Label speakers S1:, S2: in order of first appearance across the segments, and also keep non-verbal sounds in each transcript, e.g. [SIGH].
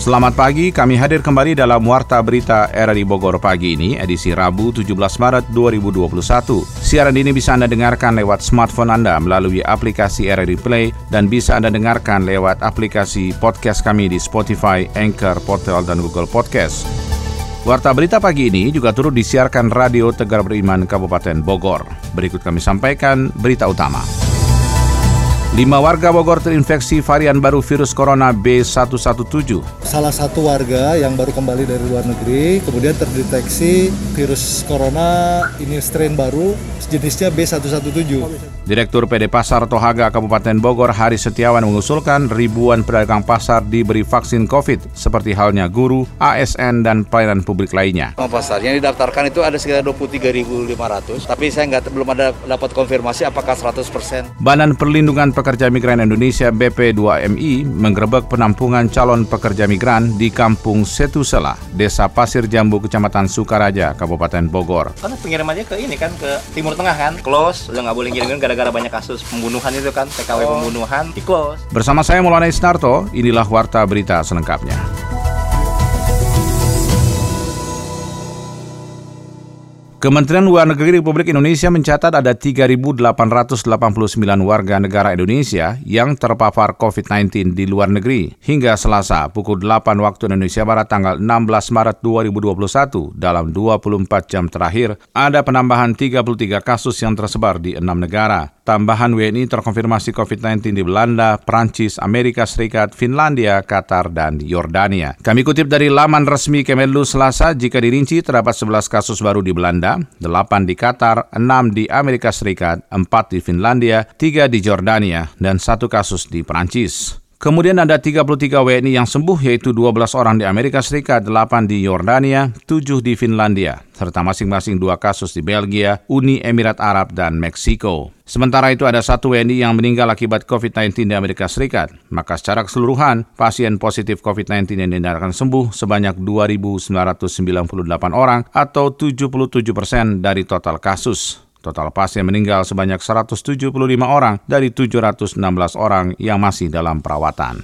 S1: Selamat pagi, kami hadir kembali dalam Warta Berita RRI Bogor pagi ini, edisi Rabu 17 Maret 2021. Siaran ini bisa Anda dengarkan lewat smartphone Anda melalui aplikasi RRI Play dan bisa Anda dengarkan lewat aplikasi podcast kami di Spotify, Anchor, Portal, dan Google Podcast. Warta berita pagi ini juga turut disiarkan Radio Tegar Beriman Kabupaten Bogor. Berikut kami sampaikan berita utama. Lima warga Bogor terinfeksi varian baru virus corona B117.
S2: Salah satu warga yang baru kembali dari luar negeri, kemudian terdeteksi virus corona ini strain baru, jenisnya B117.
S1: Direktur PD Pasar Tohaga Kabupaten Bogor Hari Setiawan mengusulkan ribuan pedagang pasar diberi vaksin COVID, seperti halnya guru, ASN, dan pelayanan publik lainnya.
S3: Pasar yang didaftarkan itu ada sekitar 23.500, tapi saya nggak belum ada dapat konfirmasi apakah 100%.
S1: Badan Perlindungan Pekerja Migran Indonesia BP2MI menggerebek penampungan calon pekerja migran di Kampung Setusela, Desa Pasir Jambu, Kecamatan Sukaraja, Kabupaten Bogor.
S4: Karena pengirimannya ke ini kan, ke Timur Tengah kan, close, udah nggak boleh ngirim gara-gara banyak kasus pembunuhan itu kan, TKW oh. pembunuhan, di close.
S1: Bersama saya Maulana Isnarto, inilah Warta Berita selengkapnya. Kementerian Luar Negeri Republik Indonesia mencatat ada 3.889 warga negara Indonesia yang terpapar COVID-19 di luar negeri. Hingga Selasa pukul 8 waktu Indonesia Barat tanggal 16 Maret 2021 dalam 24 jam terakhir, ada penambahan 33 kasus yang tersebar di enam negara. Tambahan WNI terkonfirmasi COVID-19 di Belanda, Prancis, Amerika Serikat, Finlandia, Qatar, dan Yordania. Kami kutip dari laman resmi Kemenlu Selasa, jika dirinci terdapat 11 kasus baru di Belanda, 8 di Qatar, 6 di Amerika Serikat, 4 di Finlandia, 3 di Jordania, dan satu kasus di Prancis. Kemudian ada 33 WNI yang sembuh yaitu 12 orang di Amerika Serikat, 8 di Yordania, 7 di Finlandia, serta masing-masing dua kasus di Belgia, Uni Emirat Arab, dan Meksiko. Sementara itu ada satu WNI yang meninggal akibat COVID-19 di Amerika Serikat. Maka secara keseluruhan, pasien positif COVID-19 yang dinyatakan sembuh sebanyak 2.998 orang atau 77 persen dari total kasus. Total pasien meninggal sebanyak 175 orang dari 716 orang yang masih dalam perawatan.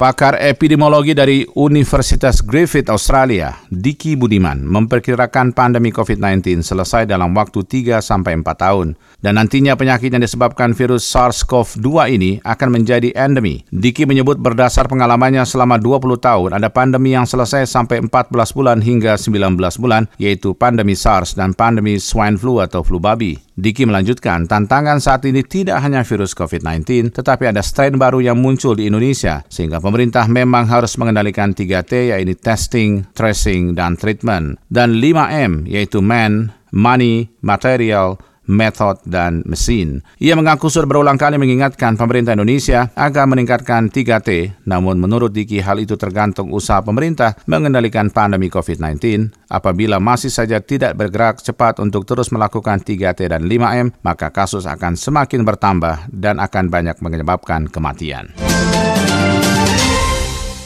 S1: Pakar epidemiologi dari Universitas Griffith Australia, Diki Budiman, memperkirakan pandemi COVID-19 selesai dalam waktu 3 sampai 4 tahun dan nantinya penyakit yang disebabkan virus SARS-CoV-2 ini akan menjadi endemi. Diki menyebut berdasar pengalamannya selama 20 tahun ada pandemi yang selesai sampai 14 bulan hingga 19 bulan yaitu pandemi SARS dan pandemi swine flu atau flu babi. Diki melanjutkan, tantangan saat ini tidak hanya virus COVID-19, tetapi ada strain baru yang muncul di Indonesia, sehingga pemerintah memang harus mengendalikan 3T, yaitu testing, tracing, dan treatment. Dan 5M, yaitu man, money, material, method, dan mesin. Ia mengaku sudah berulang kali mengingatkan pemerintah Indonesia agar meningkatkan 3T, namun menurut Diki hal itu tergantung usaha pemerintah mengendalikan pandemi COVID-19. Apabila masih saja tidak bergerak cepat untuk terus melakukan 3T dan 5M, maka kasus akan semakin bertambah dan akan banyak menyebabkan kematian.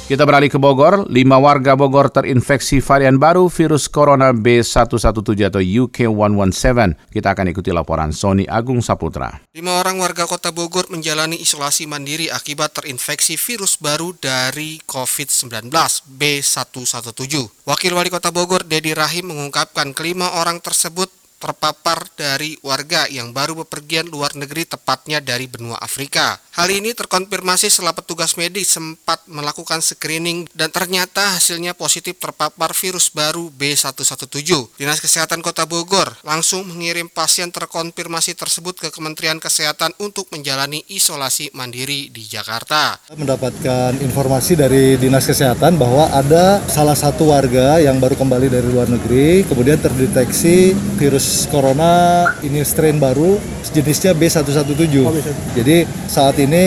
S1: Kita beralih ke Bogor, lima warga Bogor terinfeksi varian baru virus corona B117 atau UK117. Kita akan ikuti laporan Sony Agung Saputra.
S5: Lima orang warga kota Bogor menjalani isolasi mandiri akibat terinfeksi virus baru dari COVID-19 B117. Wakil Wali Kota Bogor, Dedi Rahim, mengungkapkan kelima orang tersebut terpapar dari warga yang baru bepergian luar negeri tepatnya dari benua Afrika. Hal ini terkonfirmasi setelah petugas medis sempat melakukan screening dan ternyata hasilnya positif terpapar virus baru B117. Dinas Kesehatan Kota Bogor langsung mengirim pasien terkonfirmasi tersebut ke Kementerian Kesehatan untuk menjalani isolasi mandiri di Jakarta.
S2: Mendapatkan informasi dari Dinas Kesehatan bahwa ada salah satu warga yang baru kembali dari luar negeri kemudian terdeteksi virus corona ini strain baru jenisnya B117. Oh, Jadi saat ini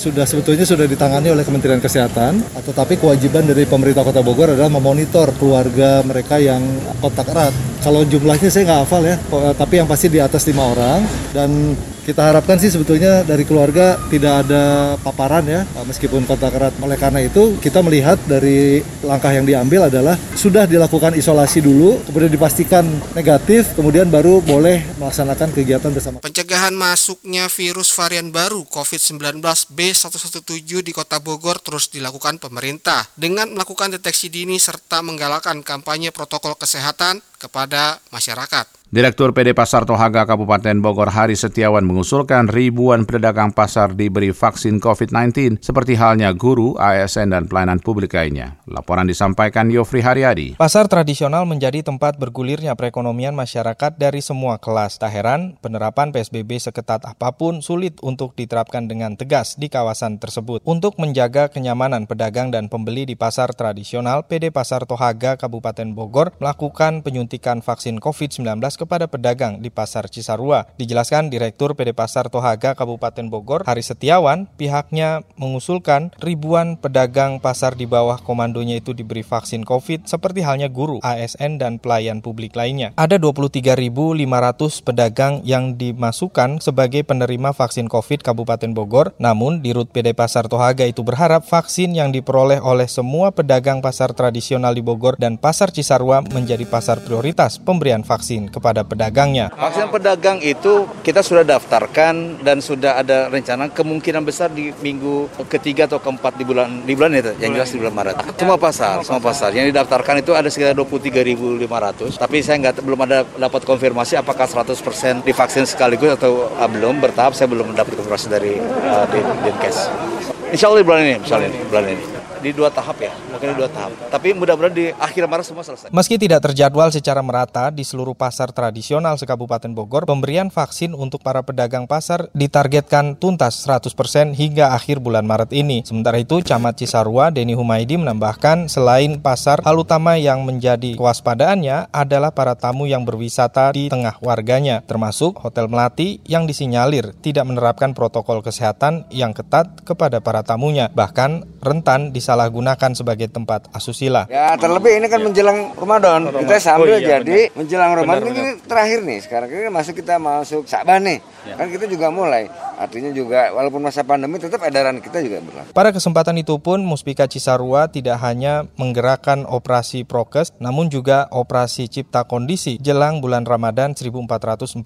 S2: sudah sebetulnya sudah ditangani oleh Kementerian Kesehatan, tetapi kewajiban dari pemerintah Kota Bogor adalah memonitor keluarga mereka yang kontak erat. Kalau jumlahnya saya nggak hafal ya, tapi yang pasti di atas lima orang dan Kita harapkan sih sebetulnya dari keluarga tidak ada paparan ya, meskipun kontak erat. Oleh karena itu kita melihat dari langkah yang diambil adalah sudah dilakukan isolasi dulu, kemudian dipastikan negatif, kemudian baru boleh melaksanakan kegiatan bersama.
S5: Pencegahan masuknya virus varian baru COVID-19 B117 di Kota Bogor terus dilakukan pemerintah dengan melakukan deteksi dini serta menggalakkan kampanye protokol kesehatan kepada masyarakat.
S1: Direktur PD Pasar Tohaga Kabupaten Bogor Hari Setiawan mengusulkan ribuan pedagang pasar diberi vaksin COVID-19 seperti halnya guru, ASN, dan pelayanan publik lainnya. Laporan disampaikan Yofri Haryadi.
S6: Pasar tradisional menjadi tempat bergulirnya perekonomian masyarakat dari semua kelas. Tak heran, penerapan PSBB seketat apa pun sulit untuk diterapkan dengan tegas di kawasan tersebut. Untuk menjaga kenyamanan pedagang dan pembeli di pasar tradisional, PD Pasar Tohaga Kabupaten Bogor melakukan penyuntikan vaksin COVID-19 kepada pedagang di Pasar Cisarua. Dijelaskan Direktur PD Pasar Tohaga Kabupaten Bogor, Hari Setiawan, pihaknya mengusulkan ribuan pedagang pasar di bawah komandonya itu diberi vaksin COVID seperti halnya guru, ASN, dan pelayan publik lainnya. Ada 23.500 pedagang yang dimasukkan sebagai penerima vaksin COVID Kabupaten Bogor, namun di Rut PD Pasar Tohaga itu berharap vaksin yang diperoleh oleh semua pedagang pasar tradisional di Bogor dan Pasar Cisarua menjadi pasar prioritas pemberian vaksin kepada pedagangnya.
S3: Vaksin pedagang itu kita sudah daftarkan dan sudah ada rencana kemungkinan besar di minggu ketiga atau keempat di bulan di bulan itu, yang jelas di bulan Maret. Semua pasar, semua pasar yang didaftarkan itu ada sekitar 23.500. Tapi saya nggak belum ada dapat konfirmasi apakah 100% divaksin sekaligus atau uh, belum bertahap. Saya belum dapat konfirmasi dari uh, Dinkes. Insya Allah di bulan ini, misalnya ini, bulan ini di dua tahap ya, mungkin di dua tahap. Tapi mudah-mudahan di akhir Maret semua selesai.
S6: Meski tidak terjadwal secara merata di seluruh pasar tradisional sekabupaten Bogor, pemberian vaksin untuk para pedagang pasar ditargetkan tuntas 100% hingga akhir bulan Maret ini. Sementara itu, Camat Cisarua Deni Humaydi menambahkan selain pasar, hal utama yang menjadi kewaspadaannya adalah para tamu yang berwisata di tengah warganya, termasuk Hotel Melati yang disinyalir tidak menerapkan protokol kesehatan yang ketat kepada para tamunya. Bahkan rentan di disalahgunakan sebagai tempat asusila.
S7: Ya terlebih ini kan menjelang Ramadan. Kita sambil oh, iya, jadi benar. menjelang Ramadan ini terakhir nih. Sekarang ini masuk kita masuk Sa'ban nih. Ya. Kan kita juga mulai. Artinya juga walaupun masa pandemi tetap edaran kita juga berlaku.
S6: Pada kesempatan itu pun Muspika Cisarua tidak hanya menggerakkan operasi prokes namun juga operasi cipta kondisi jelang bulan Ramadan 1442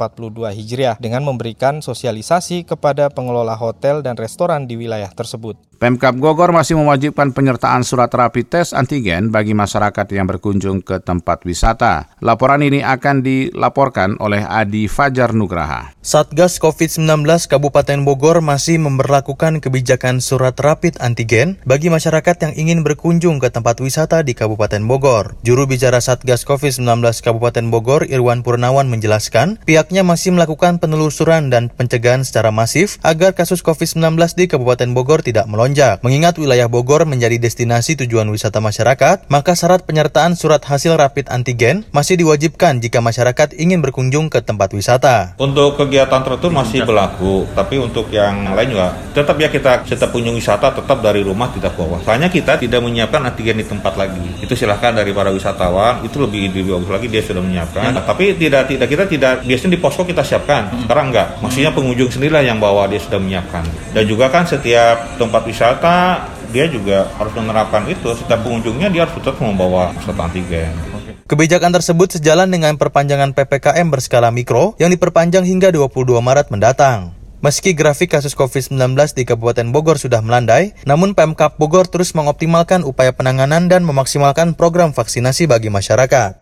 S6: Hijriah dengan memberikan sosialisasi kepada pengelola hotel dan restoran di wilayah tersebut.
S1: Pemkap Bogor masih mewajibkan penyertaan surat rapid test antigen bagi masyarakat yang berkunjung ke tempat wisata. Laporan ini akan dilaporkan oleh Adi Fajar Nugraha.
S8: Satgas COVID-19 Kabupaten Bogor masih memperlakukan kebijakan surat rapid antigen bagi masyarakat yang ingin berkunjung ke tempat wisata di Kabupaten Bogor. Juru bicara Satgas COVID-19 Kabupaten Bogor, Irwan Purnawan menjelaskan, pihaknya masih melakukan penelusuran dan pencegahan secara masif agar kasus COVID-19 di Kabupaten Bogor tidak melonjak melonjak. Mengingat wilayah Bogor menjadi destinasi tujuan wisata masyarakat, maka syarat penyertaan surat hasil rapid antigen masih diwajibkan jika masyarakat ingin berkunjung ke tempat wisata.
S9: Untuk kegiatan tertentu masih berlaku, tapi untuk yang lain juga tetap ya kita setiap kunjung wisata tetap dari rumah tidak keluar. Soalnya kita tidak menyiapkan antigen di tempat lagi. Itu silahkan dari para wisatawan, itu lebih lebih bagus lagi dia sudah menyiapkan. Hmm. Tapi tidak tidak kita tidak biasanya di posko kita siapkan. Hmm. Sekarang enggak. Maksudnya pengunjung sendirilah yang bawa dia sudah menyiapkan. Dan juga kan setiap tempat wisata wisata dia juga harus menerapkan itu setiap pengunjungnya dia harus tetap membawa surat antigen.
S8: Kebijakan tersebut sejalan dengan perpanjangan PPKM berskala mikro yang diperpanjang hingga 22 Maret mendatang. Meski grafik kasus COVID-19 di Kabupaten Bogor sudah melandai, namun Pemkap Bogor terus mengoptimalkan upaya penanganan dan memaksimalkan program vaksinasi bagi masyarakat.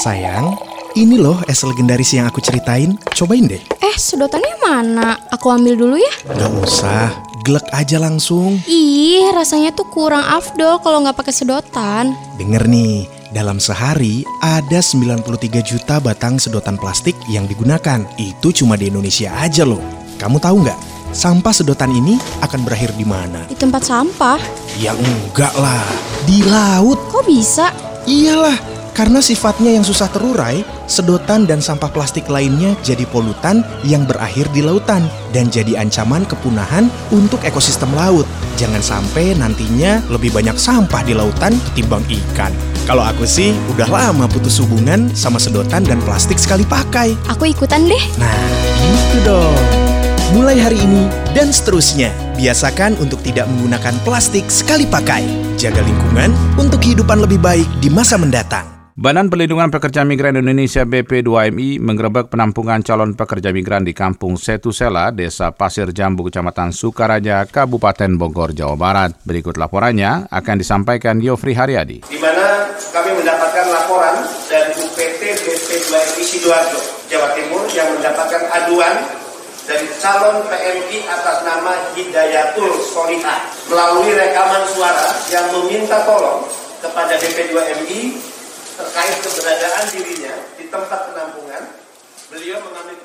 S10: Sayang, ini loh es legendaris yang aku ceritain. Cobain deh.
S11: Eh, sedotannya mana? Aku ambil dulu ya.
S10: Gak usah, glek aja langsung.
S11: Ih, rasanya tuh kurang afdol kalau nggak pakai sedotan.
S10: Denger nih, dalam sehari ada 93 juta batang sedotan plastik yang digunakan. Itu cuma di Indonesia aja loh. Kamu tahu nggak? Sampah sedotan ini akan berakhir di mana?
S11: Di tempat sampah.
S10: Ya enggak lah, di laut.
S11: Kok bisa?
S10: Iyalah, karena sifatnya yang susah terurai, sedotan dan sampah plastik lainnya jadi polutan yang berakhir di lautan dan jadi ancaman kepunahan untuk ekosistem laut. Jangan sampai nantinya lebih banyak sampah di lautan ketimbang ikan. Kalau aku sih udah lama putus hubungan sama sedotan dan plastik sekali pakai.
S11: Aku ikutan deh.
S10: Nah, gitu dong. Mulai hari ini dan seterusnya, biasakan untuk tidak menggunakan plastik sekali pakai. Jaga lingkungan untuk kehidupan lebih baik di masa mendatang.
S1: Badan Perlindungan Pekerja Migran Indonesia BP2MI menggerebek penampungan calon pekerja migran di Kampung Setusela, Desa Pasir Jambu, Kecamatan Sukaraja, Kabupaten Bogor, Jawa Barat. Berikut laporannya akan disampaikan Yofri Haryadi.
S12: Di mana kami mendapatkan laporan dari UPT BP2MI Sidoarjo, Jawa Timur yang mendapatkan aduan dari calon PMI atas nama Hidayatul Solihah melalui rekaman suara yang meminta tolong kepada BP2MI terkait keberadaan dirinya di tempat penampungan, beliau mengambil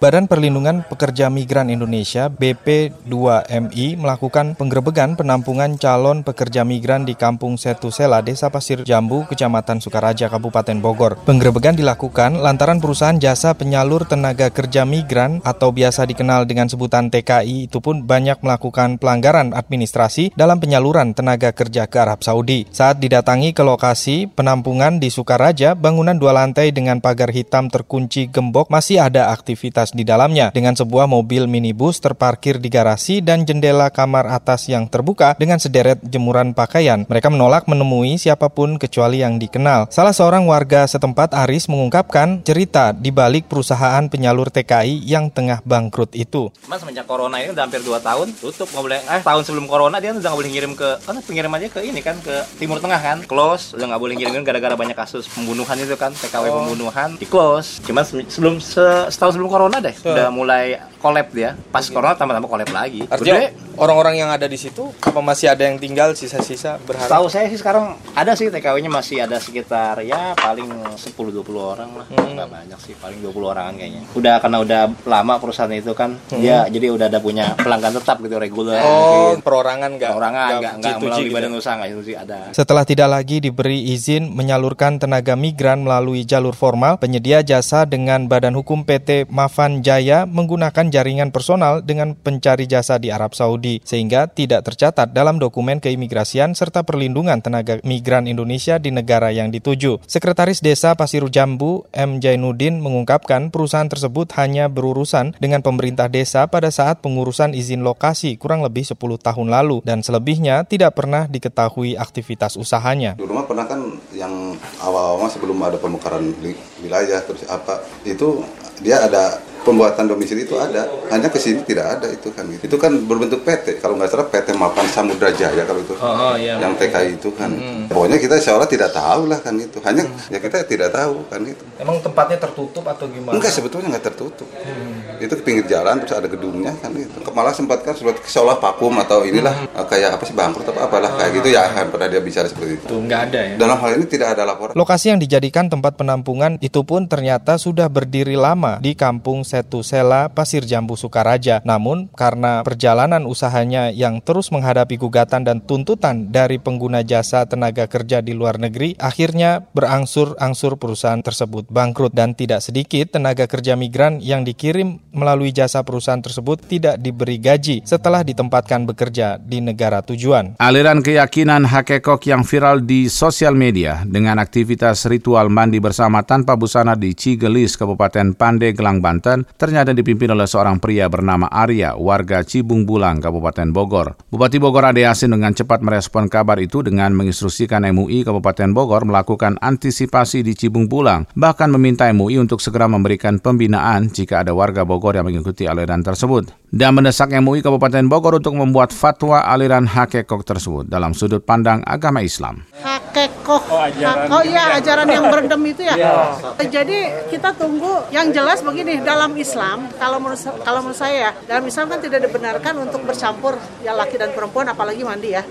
S6: Badan Perlindungan Pekerja Migran Indonesia BP2MI melakukan penggerebegan penampungan calon pekerja migran di Kampung Setusela, Desa Pasir Jambu, Kecamatan Sukaraja, Kabupaten Bogor. Penggerebegan dilakukan lantaran perusahaan jasa penyalur tenaga kerja migran atau biasa dikenal dengan sebutan TKI itu pun banyak melakukan pelanggaran administrasi dalam penyaluran tenaga kerja ke Arab Saudi. Saat didatangi ke lokasi penampungan di Sukaraja, bangunan dua lantai dengan pagar hitam terkunci gembok masih ada aktivitas di dalamnya dengan sebuah mobil minibus terparkir di garasi dan jendela kamar atas yang terbuka dengan sederet jemuran pakaian. Mereka menolak menemui siapa pun kecuali yang dikenal. Salah seorang warga setempat Aris mengungkapkan cerita di balik perusahaan penyalur TKI yang tengah bangkrut itu.
S4: Mas semenjak corona ini udah hampir 2 tahun tutup nggak boleh eh tahun sebelum corona dia udah nggak boleh ngirim ke kan pengirim aja ke ini kan ke Timur Tengah kan close udah nggak boleh ngirim gara-gara banyak kasus pembunuhan itu kan TKW oh. pembunuhan di close cuman sebelum se setahun sebelum corona deh so. udah mulai collab dia pas okay. corona tambah-tambah collab lagi
S6: artinya orang-orang yang ada di situ apa masih ada yang tinggal sisa-sisa berharap
S4: tahu saya sih sekarang ada sih TKW-nya masih ada sekitar ya paling 10-20 orang lah hmm. nggak banyak sih paling 20 orangan kayaknya udah karena udah lama perusahaan itu kan hmm. ya jadi udah ada punya pelanggan tetap gitu reguler
S6: oh gitu. perorangan nggak
S4: perorangan nggak nggak melalui gitu. badan usaha nggak itu sih ada
S6: setelah tidak lagi diberi izin menyalurkan tenaga migran melalui jalur formal penyedia jasa dengan badan hukum PT Mafan Jaya menggunakan jaringan personal dengan pencari jasa di Arab Saudi sehingga tidak tercatat dalam dokumen keimigrasian serta perlindungan tenaga migran Indonesia di negara yang dituju. Sekretaris Desa Pasir Jambu M. Jainuddin mengungkapkan perusahaan tersebut hanya berurusan dengan pemerintah desa pada saat pengurusan izin lokasi kurang lebih 10 tahun lalu dan selebihnya tidak pernah diketahui aktivitas usahanya.
S13: Dulu mah pernah kan yang awal-awal sebelum ada pemekaran wilayah terus apa itu dia ada pembuatan domisili itu ada. Hanya ke sini tidak ada itu kan. Gitu. itu kan berbentuk PT kalau nggak salah PT Mapan Samudra Jaya kalau itu. Oh, oh, iya, yang TKI itu kan. Hmm. pokoknya kita insya Allah tidak tahu lah kan itu. Hanya hmm. ya kita tidak tahu kan gitu
S6: emang tempatnya tertutup atau gimana?
S13: Enggak sebetulnya nggak tertutup. Hmm. itu ke pinggir jalan terus ada gedungnya kan itu. Malah sempat kan seperti seolah vakum atau inilah hmm. kayak apa sih bangkrut atau apalah kayak gitu ya kan pernah dia bicara seperti itu.
S6: Tuh, nggak ada ya?
S13: Dalam hal ini tidak ada laporan.
S6: Lokasi yang dijadikan tempat penampungan itu pun ternyata sudah berdiri lama di kampung Setu Sela, Pasir Jambu, Sukaraja. Namun, karena perjalanan usahanya yang terus menghadapi gugatan dan tuntutan dari pengguna jasa tenaga kerja di luar negeri, akhirnya berangsur-angsur perusahaan tersebut bangkrut dan tidak sedikit tenaga kerja migran yang dikirim melalui jasa perusahaan tersebut tidak diberi gaji setelah ditempatkan bekerja di negara tujuan.
S1: Aliran keyakinan hakekok yang viral di sosial media dengan aktivitas ritual mandi bersama tanpa busana di Cigelis, Kabupaten Pandeglang, Banten, ternyata dipimpin oleh seorang pria bernama Arya, warga Cibung Bulang, Kabupaten Bogor. Bupati Bogor Ade Yasin dengan cepat merespon kabar itu dengan menginstruksikan MUI Kabupaten Bogor melakukan antisipasi di Cibung Bulang, bahkan meminta MUI untuk segera memberikan pembinaan jika ada warga Bogor yang mengikuti aliran tersebut. Dan mendesak MUI Kabupaten Bogor untuk membuat fatwa aliran hakekok tersebut dalam sudut pandang agama Islam.
S14: Hakekok, oh, ajaran, oh iya ajaran yang [LAUGHS] berdem itu ya. ya. Jadi kita tunggu yang jelas begini dalam Islam Islam, kalau menurut kalau menurut saya ya, dalam Islam kan tidak dibenarkan untuk bercampur ya laki dan perempuan apalagi mandi ya.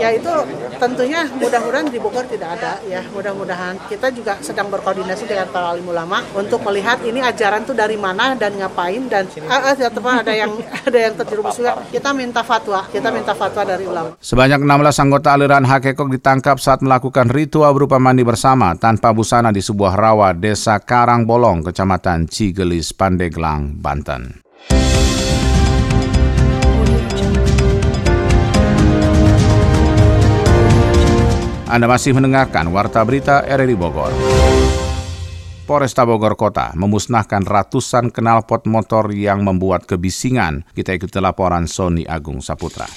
S14: Ya itu tentunya mudah-mudahan di Bogor tidak ada ya. Mudah-mudahan kita juga sedang berkoordinasi dengan para alim ulama untuk melihat ini ajaran tuh dari mana dan ngapain dan uh, uh, ada yang [LAUGHS] ada yang terjerumus juga. Kita minta fatwa, kita minta fatwa dari ulama.
S1: Sebanyak 16 anggota aliran Hakekok ditangkap saat melakukan ritual berupa mandi bersama tanpa busana di sebuah rawa desa Karangbolong, Kecamatan Cigelis, Pandeglang. Malang, Banten. Anda masih mendengarkan Warta Berita RRI Bogor. Polresta Bogor Kota memusnahkan ratusan knalpot motor yang membuat kebisingan. Kita ikuti laporan Sony Agung Saputra.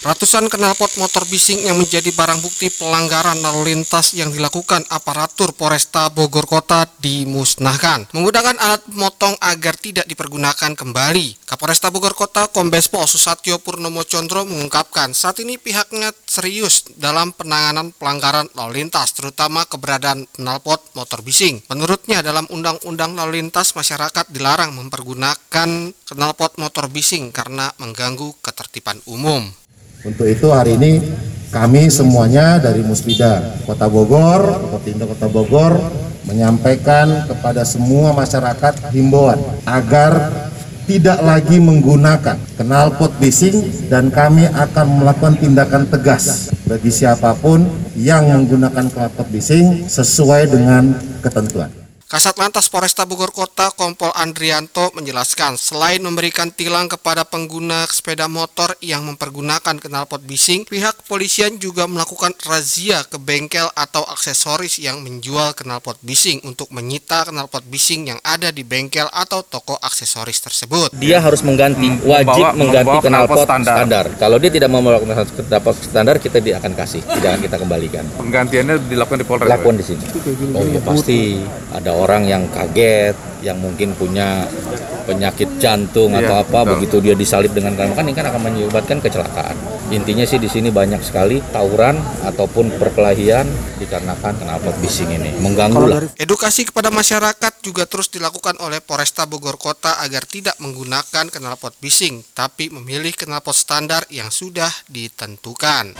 S5: Ratusan knalpot motor bising yang menjadi barang bukti pelanggaran lalu lintas yang dilakukan aparatur Polresta Bogor Kota dimusnahkan. Menggunakan alat motong agar tidak dipergunakan kembali. Kapolresta Bogor Kota Kombes Pol Susatyo Purnomo Condro mengungkapkan saat ini pihaknya serius dalam penanganan pelanggaran lalu lintas, terutama keberadaan knalpot motor bising. Menurutnya dalam Undang-Undang Lalu Lintas masyarakat dilarang mempergunakan knalpot motor bising karena mengganggu ketertiban umum.
S15: Untuk itu hari ini kami semuanya dari Musbida Kota Bogor, Kopindo Kota Bogor menyampaikan kepada semua masyarakat himbauan agar tidak lagi menggunakan knalpot bising dan kami akan melakukan tindakan tegas bagi siapa pun yang menggunakan knalpot bising sesuai dengan ketentuan.
S5: Kasat Lantas Polresta Bogor Kota Kompol Andrianto menjelaskan selain memberikan tilang kepada pengguna sepeda motor yang mempergunakan knalpot bising, pihak kepolisian juga melakukan razia ke bengkel atau aksesoris yang menjual knalpot bising untuk menyita knalpot bising yang ada di bengkel atau toko aksesoris tersebut.
S16: Dia harus mengganti, wajib membawa, mengganti knalpot standar. standar. Kalau dia tidak mau melakukan knalpot standar, kita tidak akan kasih, tidak akan kita kembalikan.
S1: Penggantiannya dilakukan di Polres.
S16: Lakukan di sini. Oh ya pasti ada orang yang kaget, yang mungkin punya penyakit jantung iya, atau apa, betul. begitu dia disalib dengan kan ini kan akan menyebabkan kecelakaan. Intinya sih di sini banyak sekali tawuran ataupun perkelahian dikarenakan knalpot bising ini mengganggu lah.
S5: Edukasi kepada masyarakat juga terus dilakukan oleh Polresta Bogor Kota agar tidak menggunakan knalpot bising, tapi memilih knalpot standar yang sudah ditentukan.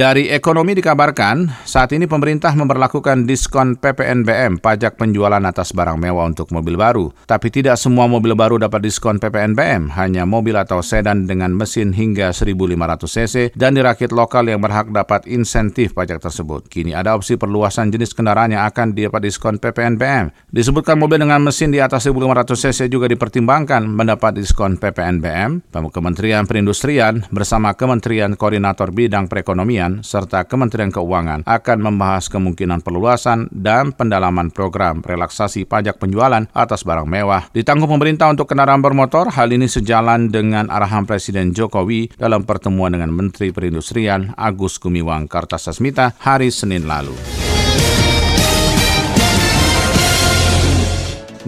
S1: Dari ekonomi dikabarkan, saat ini pemerintah memperlakukan diskon PPNBM pajak penjualan atas barang mewah untuk mobil baru. Tapi tidak semua mobil baru dapat diskon PPNBM, hanya mobil atau sedan dengan mesin hingga 1500 cc dan dirakit lokal yang berhak dapat insentif pajak tersebut. Kini ada opsi perluasan jenis kendaraan yang akan dapat diskon PPNBM. Disebutkan mobil dengan mesin di atas 1500 cc juga dipertimbangkan mendapat diskon PPNBM. Kementerian Perindustrian bersama Kementerian Koordinator Bidang Perekonomian Perekonomian serta Kementerian Keuangan akan membahas kemungkinan perluasan dan pendalaman program relaksasi pajak penjualan atas barang mewah. Ditanggung pemerintah untuk kendaraan bermotor, hal ini sejalan dengan arahan Presiden Jokowi dalam pertemuan dengan Menteri Perindustrian Agus Gumiwang Kartasasmita hari Senin lalu.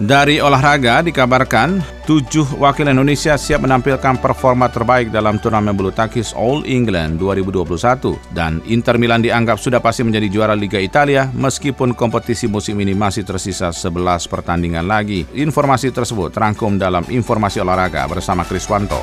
S1: Dari olahraga dikabarkan, tujuh wakil Indonesia siap menampilkan performa terbaik dalam turnamen bulu tangkis All England 2021 dan Inter Milan dianggap sudah pasti menjadi juara Liga Italia meskipun kompetisi musim ini masih tersisa 11 pertandingan lagi. Informasi tersebut terangkum dalam informasi olahraga bersama Kriswanto.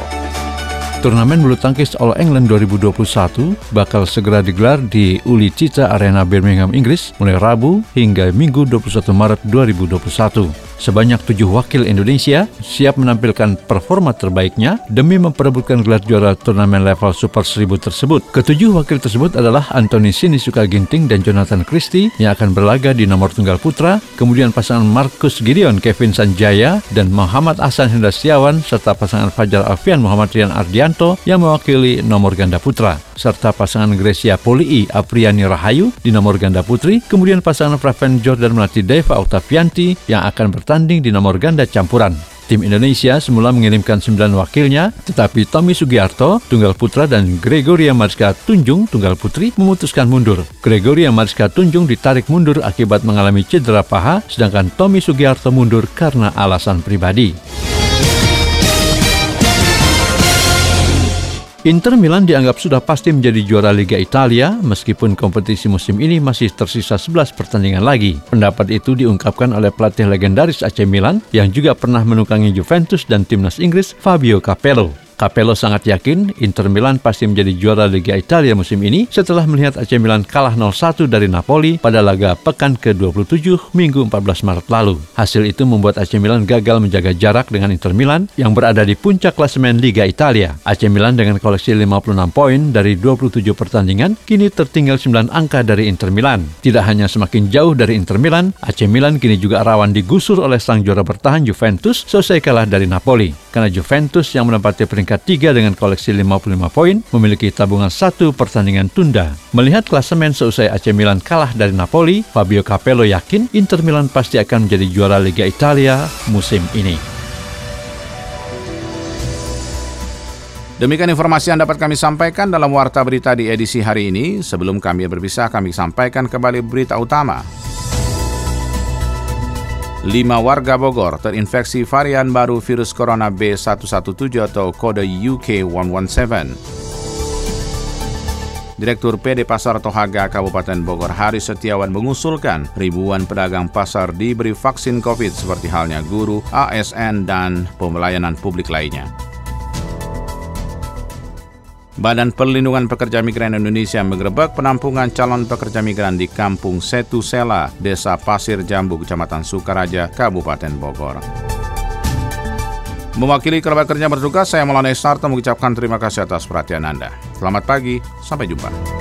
S17: Turnamen bulu tangkis All England 2021 bakal segera digelar di Uli Cica Arena Birmingham, Inggris mulai Rabu hingga Minggu 21 Maret 2021. Sebanyak tujuh wakil Indonesia siap menampilkan performa terbaiknya demi memperebutkan gelar juara turnamen level Super 1000 tersebut. Ketujuh wakil tersebut adalah Anthony Sinisuka Ginting dan Jonathan Christie yang akan berlaga di nomor tunggal putra, kemudian pasangan Marcus Gideon Kevin Sanjaya dan Muhammad Ahsan Hendra Setiawan serta pasangan Fajar Alfian Muhammad Rian Ardianto yang mewakili nomor ganda putra serta pasangan Gracia Polii Apriani Rahayu di nomor ganda putri, kemudian pasangan Praven Jordan Melati Deva Octavianti yang akan bertanding di nomor ganda campuran. Tim Indonesia semula mengirimkan 9 wakilnya, tetapi Tommy Sugiarto, tunggal putra dan Gregoria Mariska Tunjung, tunggal putri, memutuskan mundur. Gregoria Mariska Tunjung ditarik mundur akibat mengalami cedera paha, sedangkan Tommy Sugiarto mundur karena alasan pribadi. Inter Milan dianggap sudah pasti menjadi juara Liga Italia meskipun kompetisi musim ini masih tersisa 11 pertandingan lagi. Pendapat itu diungkapkan oleh pelatih legendaris AC Milan yang juga pernah menukangi Juventus dan timnas Inggris Fabio Capello. Capello sangat yakin Inter Milan pasti menjadi juara Liga Italia musim ini setelah melihat AC Milan kalah 0-1 dari Napoli pada laga pekan ke-27 Minggu 14 Maret lalu. Hasil itu membuat AC Milan gagal menjaga jarak dengan Inter Milan yang berada di puncak klasemen Liga Italia. AC Milan dengan koleksi 56 poin dari 27 pertandingan kini tertinggal 9 angka dari Inter Milan. Tidak hanya semakin jauh dari Inter Milan, AC Milan kini juga rawan digusur oleh sang juara bertahan Juventus selesai kalah dari Napoli. Karena Juventus yang menempati peringkat 3 dengan koleksi 55 poin memiliki tabungan satu pertandingan tunda. Melihat klasemen seusai AC Milan kalah dari Napoli, Fabio Capello yakin Inter Milan pasti akan menjadi juara Liga Italia musim ini.
S1: Demikian informasi yang dapat kami sampaikan dalam Warta Berita di edisi hari ini. Sebelum kami berpisah, kami sampaikan kembali berita utama. Lima warga Bogor terinfeksi varian baru virus corona B117 atau kode UK117. Direktur PD Pasar Tohaga Kabupaten Bogor Hari Setiawan mengusulkan ribuan pedagang pasar diberi vaksin COVID seperti halnya guru, ASN, dan pemelayanan publik lainnya. Badan Perlindungan Pekerja Migran Indonesia menggerebek penampungan calon pekerja migran di Kampung Setu Sela, Desa Pasir Jambu, Kecamatan Sukaraja, Kabupaten Bogor. Mewakili kerabat kerja bertugas, saya Maulana Sarto mengucapkan terima kasih atas perhatian Anda. Selamat pagi, sampai jumpa.